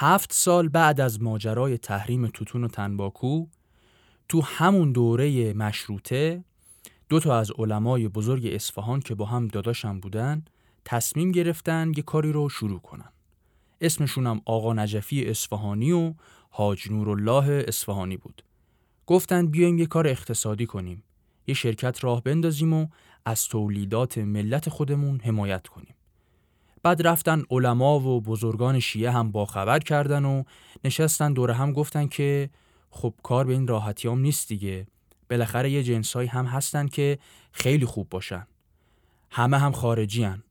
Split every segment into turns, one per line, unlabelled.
هفت سال بعد از ماجرای تحریم توتون و تنباکو تو همون دوره مشروطه دو تا از علمای بزرگ اصفهان که با هم داداشم بودن تصمیم گرفتن یه کاری رو شروع کنن. اسمشونم آقا نجفی اصفهانی و حاج نورالله اصفهانی بود. گفتن بیایم یه کار اقتصادی کنیم. یه شرکت راه بندازیم و از تولیدات ملت خودمون حمایت کنیم. بعد رفتن علما و بزرگان شیعه هم باخبر کردن و نشستن دور هم گفتن که خب کار به این راحتیام نیست دیگه. بالاخره یه جنسایی هم هستن که خیلی خوب باشن. همه هم خارجی هن.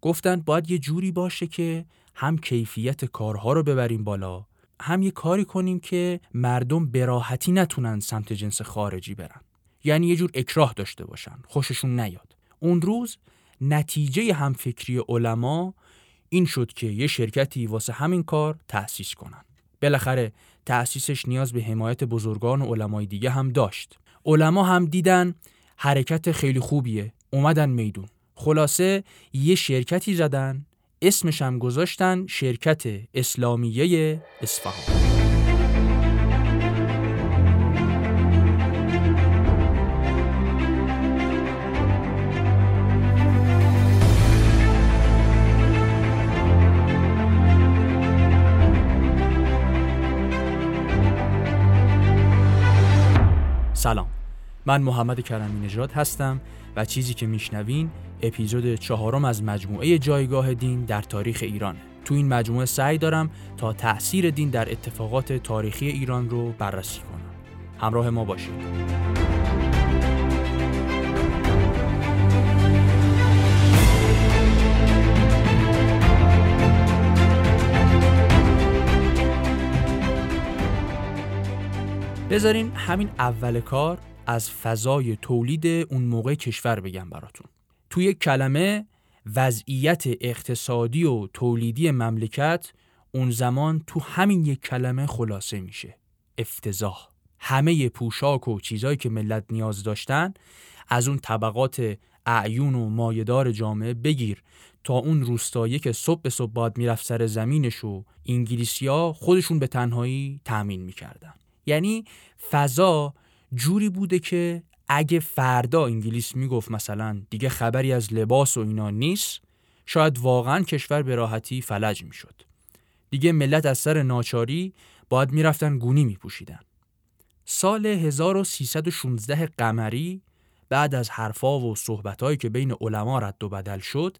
گفتن باید یه جوری باشه که هم کیفیت کارها رو ببریم بالا هم یه کاری کنیم که مردم براحتی نتونن سمت جنس خارجی برن. یعنی یه جور اکراه داشته باشن. خوششون نیاد. اون روز نتیجه همفکری علما این شد که یه شرکتی واسه همین کار تأسیس کنن. بالاخره تأسیسش نیاز به حمایت بزرگان و علمای دیگه هم داشت. علما هم دیدن حرکت خیلی خوبیه. اومدن میدون. خلاصه یه شرکتی زدن اسمش هم گذاشتن شرکت اسلامیه اصفهان. سلام. من محمد کرمی نژاد هستم و چیزی که میشنوین اپیزود چهارم از مجموعه جایگاه دین در تاریخ ایرانه تو این مجموعه سعی دارم تا تأثیر دین در اتفاقات تاریخی ایران رو بررسی کنم. همراه ما باشید. بذارین همین اول کار از فضای تولید اون موقع کشور بگم براتون. توی کلمه وضعیت اقتصادی و تولیدی مملکت اون زمان تو همین یک کلمه خلاصه میشه. افتضاح. همه پوشاک و چیزایی که ملت نیاز داشتن از اون طبقات اعیون و مایدار جامعه بگیر تا اون روستایی که صبح به صبح باد می‌رفت سر زمینش و انگلیسیا خودشون به تنهایی تأمین می‌کردن. یعنی فضا جوری بوده که اگه فردا انگلیس می‌گفت مثلا دیگه خبری از لباس و اینا نیست شاید واقعا کشور به راحتی فلج می‌شد. دیگه ملت از سر ناچاری باید می‌رفتن گونی میپوشیدن. سال 1316 قمری بعد از حرفا و صحبتهایی که بین علما رد و بدل شد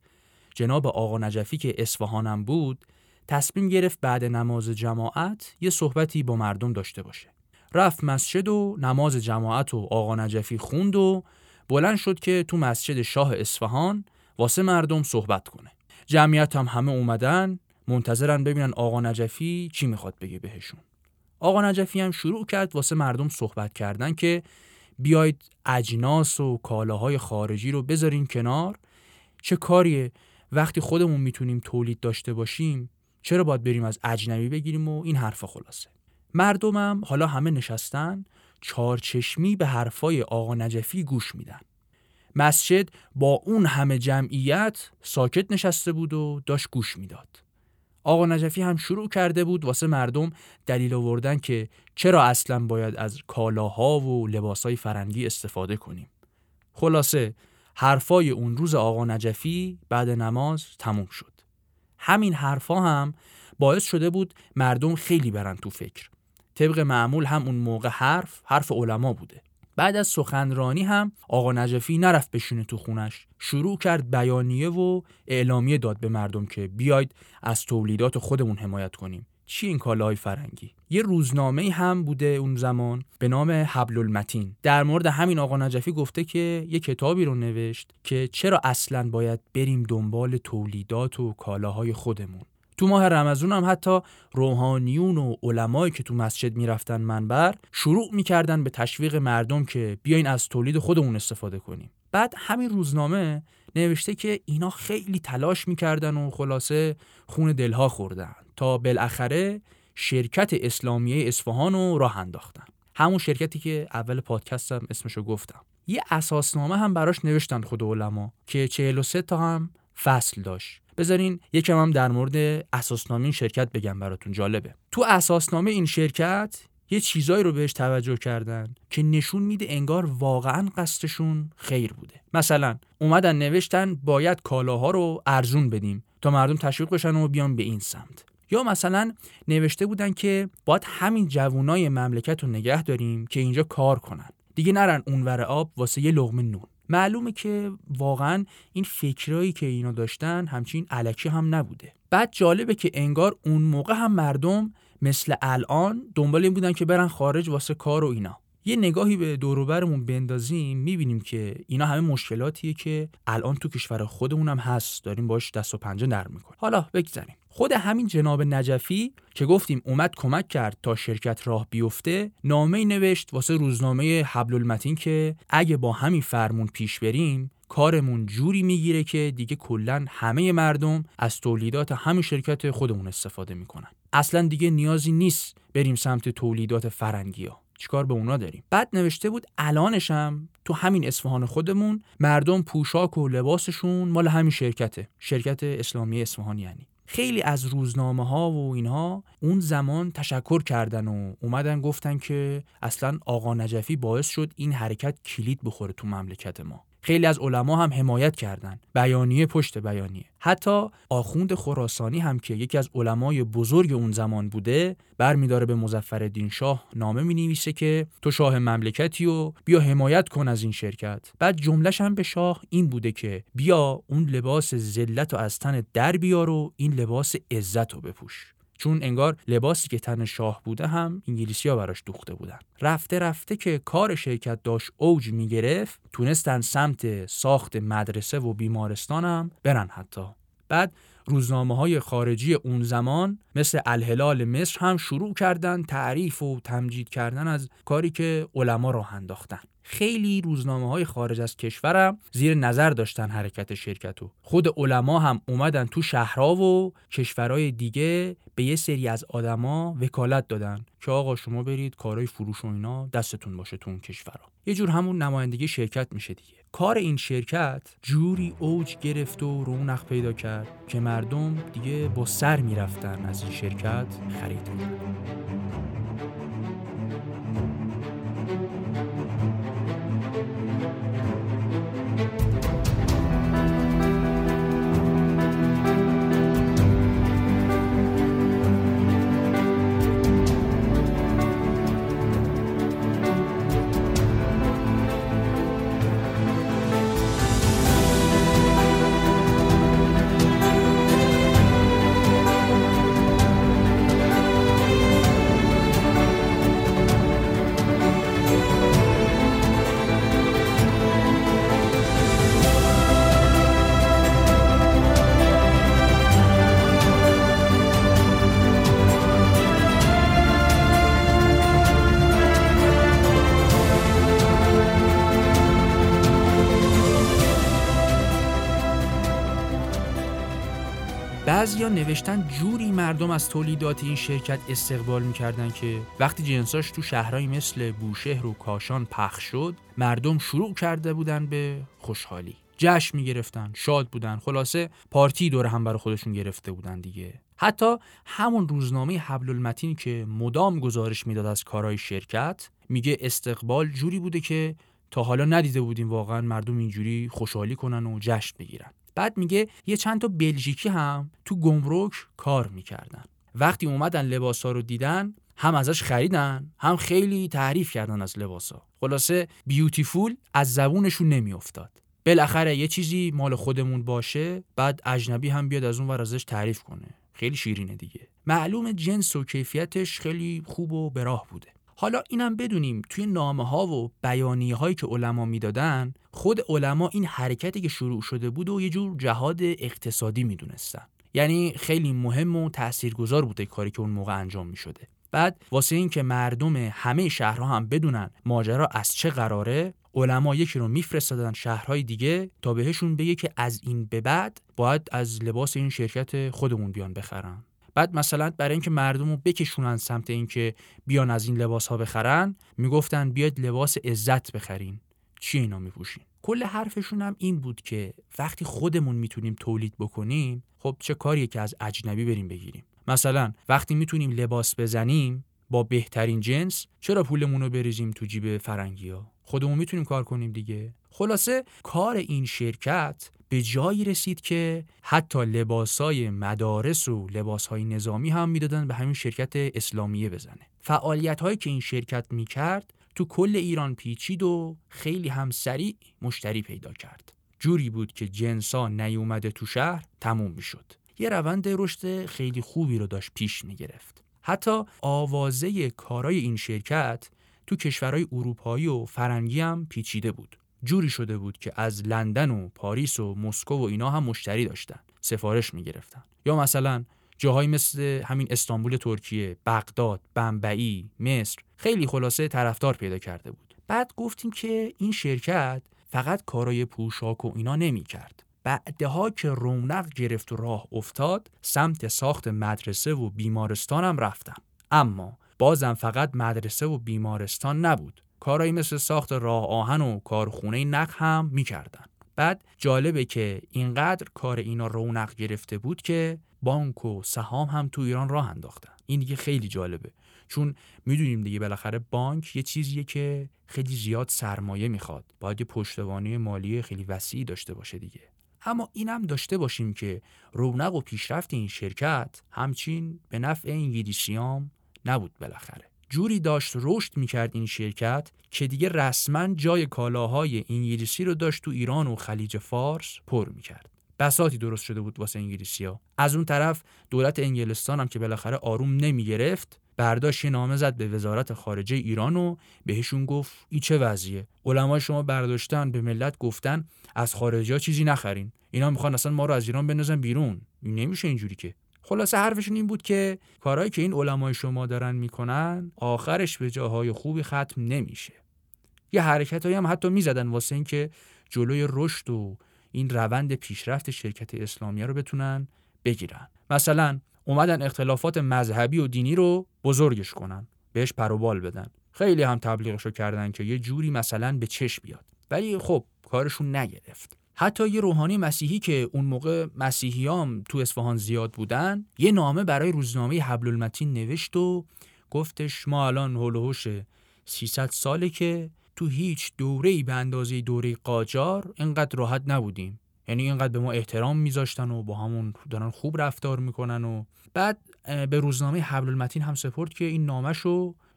جناب آقا نجفی که اصفهانم بود تصمیم گرفت بعد نماز جماعت یه صحبتی با مردم داشته باشه. رفت مسجد و نماز جماعت و آقا نجفی خوند و بلند شد که تو مسجد شاه اصفهان واسه مردم صحبت کنه. جمعیت هم همه اومدن منتظرن ببینن آقا نجفی چی می‌خواد بگه بهشون. آقا نجفی هم شروع کرد واسه مردم صحبت کردن که بیاید اجناس و کالاهای خارجی رو بذارین کنار. چه کاریه؟ وقتی خودمون می‌تونیم تولید داشته باشیم چرا باید بریم از اجنبی بگیریم و این حرفا خلاصه؟ مردمم حالا همه نشستن چارچشمی به حرفای آقا نجفی گوش میدن. مسجد با اون همه جمعیت ساکت نشسته بود و داشت گوش می‌داد. آقا نجفی هم شروع کرده بود واسه مردم دلیل آوردن که چرا اصلا باید از کالاها و لباسای فرنگی استفاده کنیم. خلاصه حرفای اون روز آقا نجفی بعد نماز تموم شد. همین حرفا هم باعث شده بود مردم خیلی برن تو فکر. طبق معمول هم اون موقع حرف حرف علما بوده. بعد از سخنرانی هم آقا نجفی نرفت بشینه تو خونش. شروع کرد بیانیه و اعلامیه داد به مردم که بیاید از تولیدات خودمون حمایت کنیم. چی این کالاهای فرنگی؟ یه روزنامه هم بوده اون زمان به نام حبل المتین. در مورد همین آقا نجفی گفته که یه کتابی رو نوشت که چرا اصلا باید بریم دنبال تولیدات و کالاهای خودمون. تو ماه رمضان هم حتی روحانیون و علمایی که تو مسجد می‌رفتن منبر شروع می‌کردن به تشویق مردم که بیاین از تولید خودمون استفاده کنیم. بعد همین روزنامه نوشته که اینا خیلی تلاش می‌کردن و خلاصه خون دلها خوردن تا بالاخره شرکت اسلامیه اصفهان رو راه انداختن. همون شرکتی که اول پادکستم اسمشو گفتم. یه اساسنامه هم براش نوشتن خود علما که 43 تا هم فصل داشت. بذارین یکم هم در مورد اساسنامه این شرکت بگم براتون جالبه. تو اساسنامه این شرکت یه چیزایی رو بهش توجه کردن که نشون میده انگار واقعا قصدشون خیر بوده. مثلا اومدن نوشتن باید کالاها رو ارزون بدیم تا مردم تشویق بشن و بیان به این سمت. یا مثلا نوشته بودن که باید همین جوونای مملکت رو نگه داریم که اینجا کار کنن. دیگه نرن اونور آب واسه یه لغمه نون. معلومه که واقعا این فکرایی که اینا داشتن همچین علکی هم نبوده. بعد جالبه که انگار اون موقع هم مردم مثل الان دنبال این بودن که برن خارج واسه کار و اینا. یه نگاهی به دوروبرمون بندازیم می‌بینیم که اینا همه مشکلاتیه که الان تو کشور خودمون هم هست. داریم باش دست و پنجه نرم می‌کنیم. حالا بگذاریم خود همین جناب نجفی که گفتیم اومد کمک کرد تا شرکت راه بیفته نامه نوشت واسه روزنامه حبل المتین که اگه با همین فرمون پیش بریم کارمون جوری می‌گیره که دیگه کلا همه مردم از تولیدات همین شرکت خودمون استفاده می‌کنن. اصلا دیگه نیازی نیست بریم سمت تولیدات فرنگی ها چیکار به اونا داریم؟ بعد نوشته بود الانش هم تو همین اصفهان خودمون مردم پوشاک و لباسشون مال همین شرکته. شرکت اسلامی اصفهان یعنی. خیلی از روزنامه ها و اینها اون زمان تشکر کردن و اومدن گفتن که اصلا آقا نجفی باعث شد این حرکت کلید بخوره تو مملکت ما. خیلی از علما هم حمایت کردند بیانیه پشت بیانیه. حتی آخوند خراسانی هم که یکی از علمای بزرگ اون زمان بوده برمیداره به مظفرالدین شاه نامه می نویسه که تو شاه مملکتی و بیا حمایت کن از این شرکت. بعد جملش هم به شاه این بوده که بیا اون لباس ذلت و از تن در بیار و این لباس عزت رو بپوش. چون انگار لباسی که تن شاه بوده هم انگلیسی ها براش دوخته بودن. رفته رفته که کار شرکت داشت اوج می‌گرفت تونستن سمت ساخت مدرسه و بیمارستان هم برن حتی. بعد روزنامه های خارجی اون زمان مثل الهلال مصر هم شروع کردن تعریف و تمجید کردن از کاری که علما راه انداختن. خیلی روزنامه های خارج از کشورم زیر نظر داشتن حرکت شرکت و خود علما هم اومدن تو شهرها و کشورهای دیگه به یه سری از آدما وکالت دادن که آقا شما برید کارهای فروش و اینا دستتون باشه تو اون کشورها. یه جور همون نمایندگی شرکت میشه دیگه. کار این شرکت جوری اوج گرفت و رونق پیدا کرد که مردم دیگه با سر می‌رفتن از این شرکت خرید نوشتن جوری مردم از تولیدات این شرکت استقبال می‌کردن که وقتی جنساش تو شهرهایی مثل بوشهر و کاشان پخش شد مردم شروع کرده بودن به خوشحالی. جشن می‌گرفتن شاد بودن خلاصه پارتی دور هم برای خودشون گرفته بودن دیگه. حتی همون روزنامه حبل المتین که مدام گزارش می‌داد از کارهای شرکت میگه استقبال جوری بوده که تا حالا ندیده بودیم واقعا مردم اینجوری خوشحالی کنن و جشن بگیرن. بعد میگه یه چند تا بلژیکی هم تو گمرک کار می‌کردن. وقتی اومدن لباسا رو دیدن هم ازش خریدن هم خیلی تعریف کردن از لباسا خلاصه بیوتیفول از زبونشون نمیافتاد. بالاخره یه چیزی مال خودمون باشه بعد اجنبی هم بیاد از اون ور ازش تعریف کنه. خیلی شیرینه دیگه. معلوم جنس و کیفیتش خیلی خوب و براه بوده. حالا اینم بدونیم توی نامه ها و بیانیه هایی که علما می‌دادن خود علما این حرکتی که شروع شده بود و یه جور جهاد اقتصادی می‌دونستن یعنی خیلی مهم و تاثیرگذار بوده کاری که اون موقع انجام می شده. بعد واسه این که مردم همه شهرها هم بدونن ماجرا از چه قراره علما یکی رو میفرستادن شهرهای دیگه تا بهشون بگه که از این به بعد باید از لباس این شرکت خودمون بیان بخرن بعد مثلا برای اینکه مردم رو بکشونن سمت اینکه بیان از این لباس ها بخرن می‌گفتن بیاید لباس عزت بخرین. چی اینا میپوشین؟ کل حرفشون هم این بود که وقتی خودمون می‌تونیم تولید بکنیم خب چه کاریه که از اجنبی بریم بگیریم؟ مثلا وقتی می‌تونیم لباس بزنیم با بهترین جنس چرا پولمون رو بریزیم تو جیب فرنگی ها خودمون می‌تونیم کار کنیم دیگه. خلاصه کار این شرکت به جایی رسید که حتی لباسای مدارس و لباسهای نظامی هم می‌دادن به همین شرکت اسلامیه بزنه. فعالیت هایی که این شرکت می‌کرد تو کل ایران پیچید و خیلی هم سریع مشتری پیدا کرد. جوری بود که جنسا نیومده تو شهر تموم می‌شد. یه روند رشد خیلی خوبی رو داشت پیش می‌گرفت. حتی آوازه کارای این شرکت تو کشورهای اروپایی و فرنگی هم پیچیده بود جوری شده بود که از لندن و پاریس و مسکو و اینا هم مشتری داشتن سفارش می‌گرفتن یا مثلا جاهایی مثل همین استانبول ترکیه، بغداد، بمبئی، مصر خیلی خلاصه طرفدار پیدا کرده بود. بعد گفتیم که این شرکت فقط کارای پوشاک و اینا نمی کرد. بعدها که رونق گرفت و راه افتاد سمت ساخت مدرسه و بیمارستان هم رفتم. اما بازم فقط مدرسه و بیمارستان نبود. کارایی مثل ساخت راه آهن و کارخونه نق هم می‌کردن. بعد جالبه که اینقدر کار اینا رونق گرفته بود که بانک و سهام هم تو ایران راه انداختن این دیگه خیلی جالبه چون می‌دونیم دیگه بالاخره بانک یه چیزیه که خیلی زیاد سرمایه می‌خواد باید یه پشتوانه مالی خیلی وسیعی داشته باشه دیگه اما اینم داشته باشیم که رونق و پیشرفت این شرکت همچین به نفع انگلیسیام نبود بالاخره. جوری داشت رشد می‌کرد این شرکت که دیگه رسما جای کالاهای انگلیسی رو داشت تو ایران و خلیج فارس پر می‌کرد. بساتی درست شده بود واسه انگلیسیا از اون طرف دولت انگلستان هم که بالاخره آروم نمی‌گرفت برداشت یه نامه زد به وزارت خارجه ایران و بهشون گفت این چه وضعیه. علمای شما برداشتن به ملت گفتن از خارجی ها چیزی نخرین. اینا می‌خوان اصلا ما رو از ایران بندازن بیرون. این نمیشه اینجوری که. خلاصه حرفشون این بود که کارهایی که این علمای شما دارن می‌کنن آخرش به جاهای خوبی ختم نمیشه. یه حرکت هم حتی می‌زدن واسه اینکه جلوی رشد و این روند پیشرفت شرکت اسلامیه رو بتونن بگیرن. مثلا اومدن اختلافات مذهبی و دینی رو بزرگش کنن بهش پروبال بدن. خیلی هم تبلیغشو کردن که یه جوری مثلا به چشم بیاد. ولی خب کارشون نگرفت. حتی یه روحانی مسیحی که اون موقع مسیحیام تو اصفهان زیاد بودن یه نامه برای روزنامه حبل المتین نوشت و گفتش ما الان هلوهوش 300 ساله که تو هیچ دوره ای به اندازه دوره قاجار اینقدر راحت نبودیم. یعنی اینقدر به ما احترام میذاشتن و با همون دارن خوب رفتار می‌کنن و بعد به روزنامه حبل المتین هم سپورت که این نامش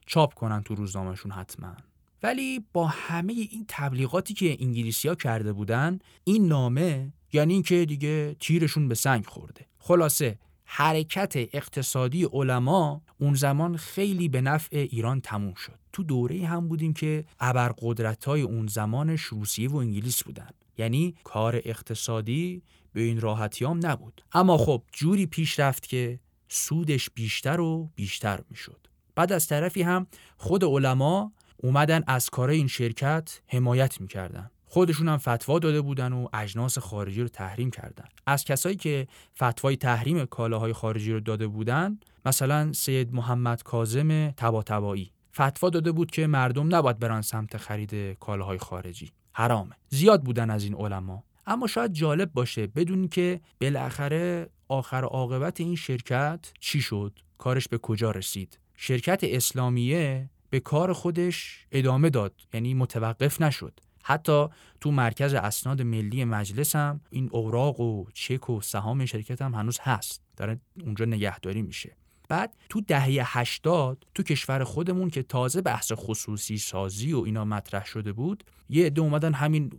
چاپ کنن تو روزنامهشون حتما. ولی با همه این تبلیغاتی که انگلیسی کرده بودن این نامه یعنی اینکه دیگه تیرشون به سنگ خورده. خلاصه حرکت اقتصادی علما اون زمان خیلی به نفع ایران تموم شد. تو دوره هم بودیم که ابرقدرت های اون زمانش روسیه و انگلیس بودن. یعنی کار اقتصادی به این راحتی هم نبود. اما خب جوری پیش رفت که سودش بیشتر و بیشتر می‌شد. بعد از طرفی هم خود علما اومدن از کار این شرکت حمایت می‌کردن. خودشون هم فتوا داده بودن و اجناس خارجی رو تحریم کردن. از کسایی که فتوای تحریم کالاهای خارجی رو داده بودن مثلا سید محمد کاظم تباتبایی فتوا داده بود که مردم نباید برن سمت خرید کالاهای خارجی. حرامه. زیاد بودن از این علما. اما شاید جالب باشه بدون که بالاخره آخر عاقبت این شرکت چی شد؟ کارش به کجا رسید؟ شرکت اسلامیه به کار خودش ادامه داد. یعنی متوقف نشد. حتی تو مرکز اسناد ملی مجلس هم این اوراق و چک و سهام شرکت هم هنوز هست. داره اونجا نگهداری میشه. بعد تو دهه 80 تو کشور خودمون که تازه بحث خصوصی سازی و اینا مطرح شده بود یه عده اومدن همین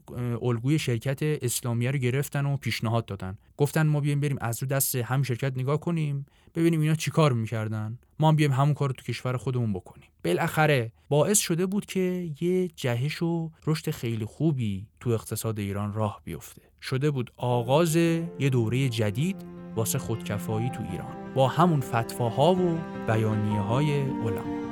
الگوی شرکت اسلامیه رو گرفتن و پیشنهاد دادن. گفتن ما بیایم بریم از رو دست هم شرکت نگاه کنیم ببینیم اینا چیکار می‌کردن. ما هم بیایم همون کار تو کشور خودمون بکنیم. بالاخره باعث شده بود که یه جهش و رشد خیلی خوبی تو اقتصاد ایران راه بیفته. شده بود آغاز یه دوره جدید واسه خودکفایی تو ایران. با همون فتواها و بیانیه های علما.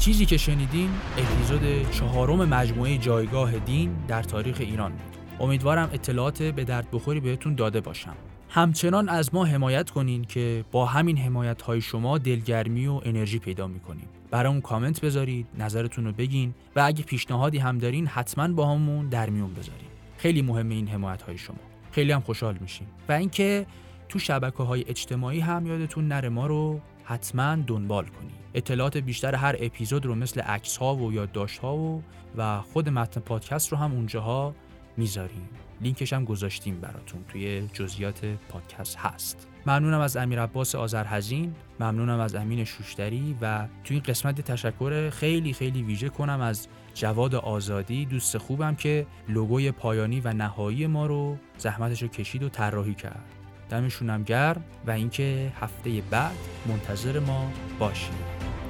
چیزی که شنیدین اپیزود چهارم مجموعه جایگاه دین در تاریخ ایران بود. امیدوارم اطلاعات به درد بخوری بهتون داده باشم. همچنان از ما حمایت کنین که با همین حمایت های شما دلگرمی و انرژی پیدا می‌کنیم. برامون کامنت بذارید نظرتون رو بگین و اگه پیشنهادی هم دارین حتما با همون در میون بذارین. خیلی مهمه این حمایت های شما. خیلی هم خوشحال میشیم. و اینکه تو شبکه های اجتماعی هم یادتون نره ما رو حتما دنبال کنید اطلاعات بیشتر هر اپیزود رو مثل عکس ها و یادداشت ها و و خود متن پادکست رو هم اونجاها می‌ذاریم. لینکش هم گذاشتیم براتون. توی جزئیات پادکست هست. ممنونم از امیر عباس آذرحزین ممنونم از امین شوشتری و توی این قسمت تشکر خیلی خیلی ویژه کنم از جواد آزادی. دوست خوبم که لوگوی پایانی و نهایی ما رو زحمتش رو کشید و طراحی کرد. دمشونم گرم و اینکه هفته بعد منتظر ما باشید.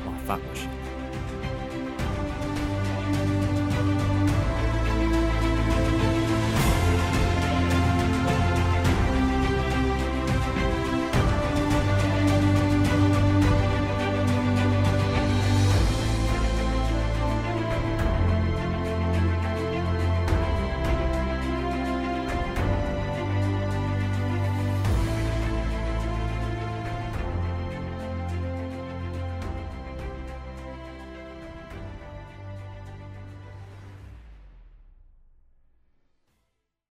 موفق باشید.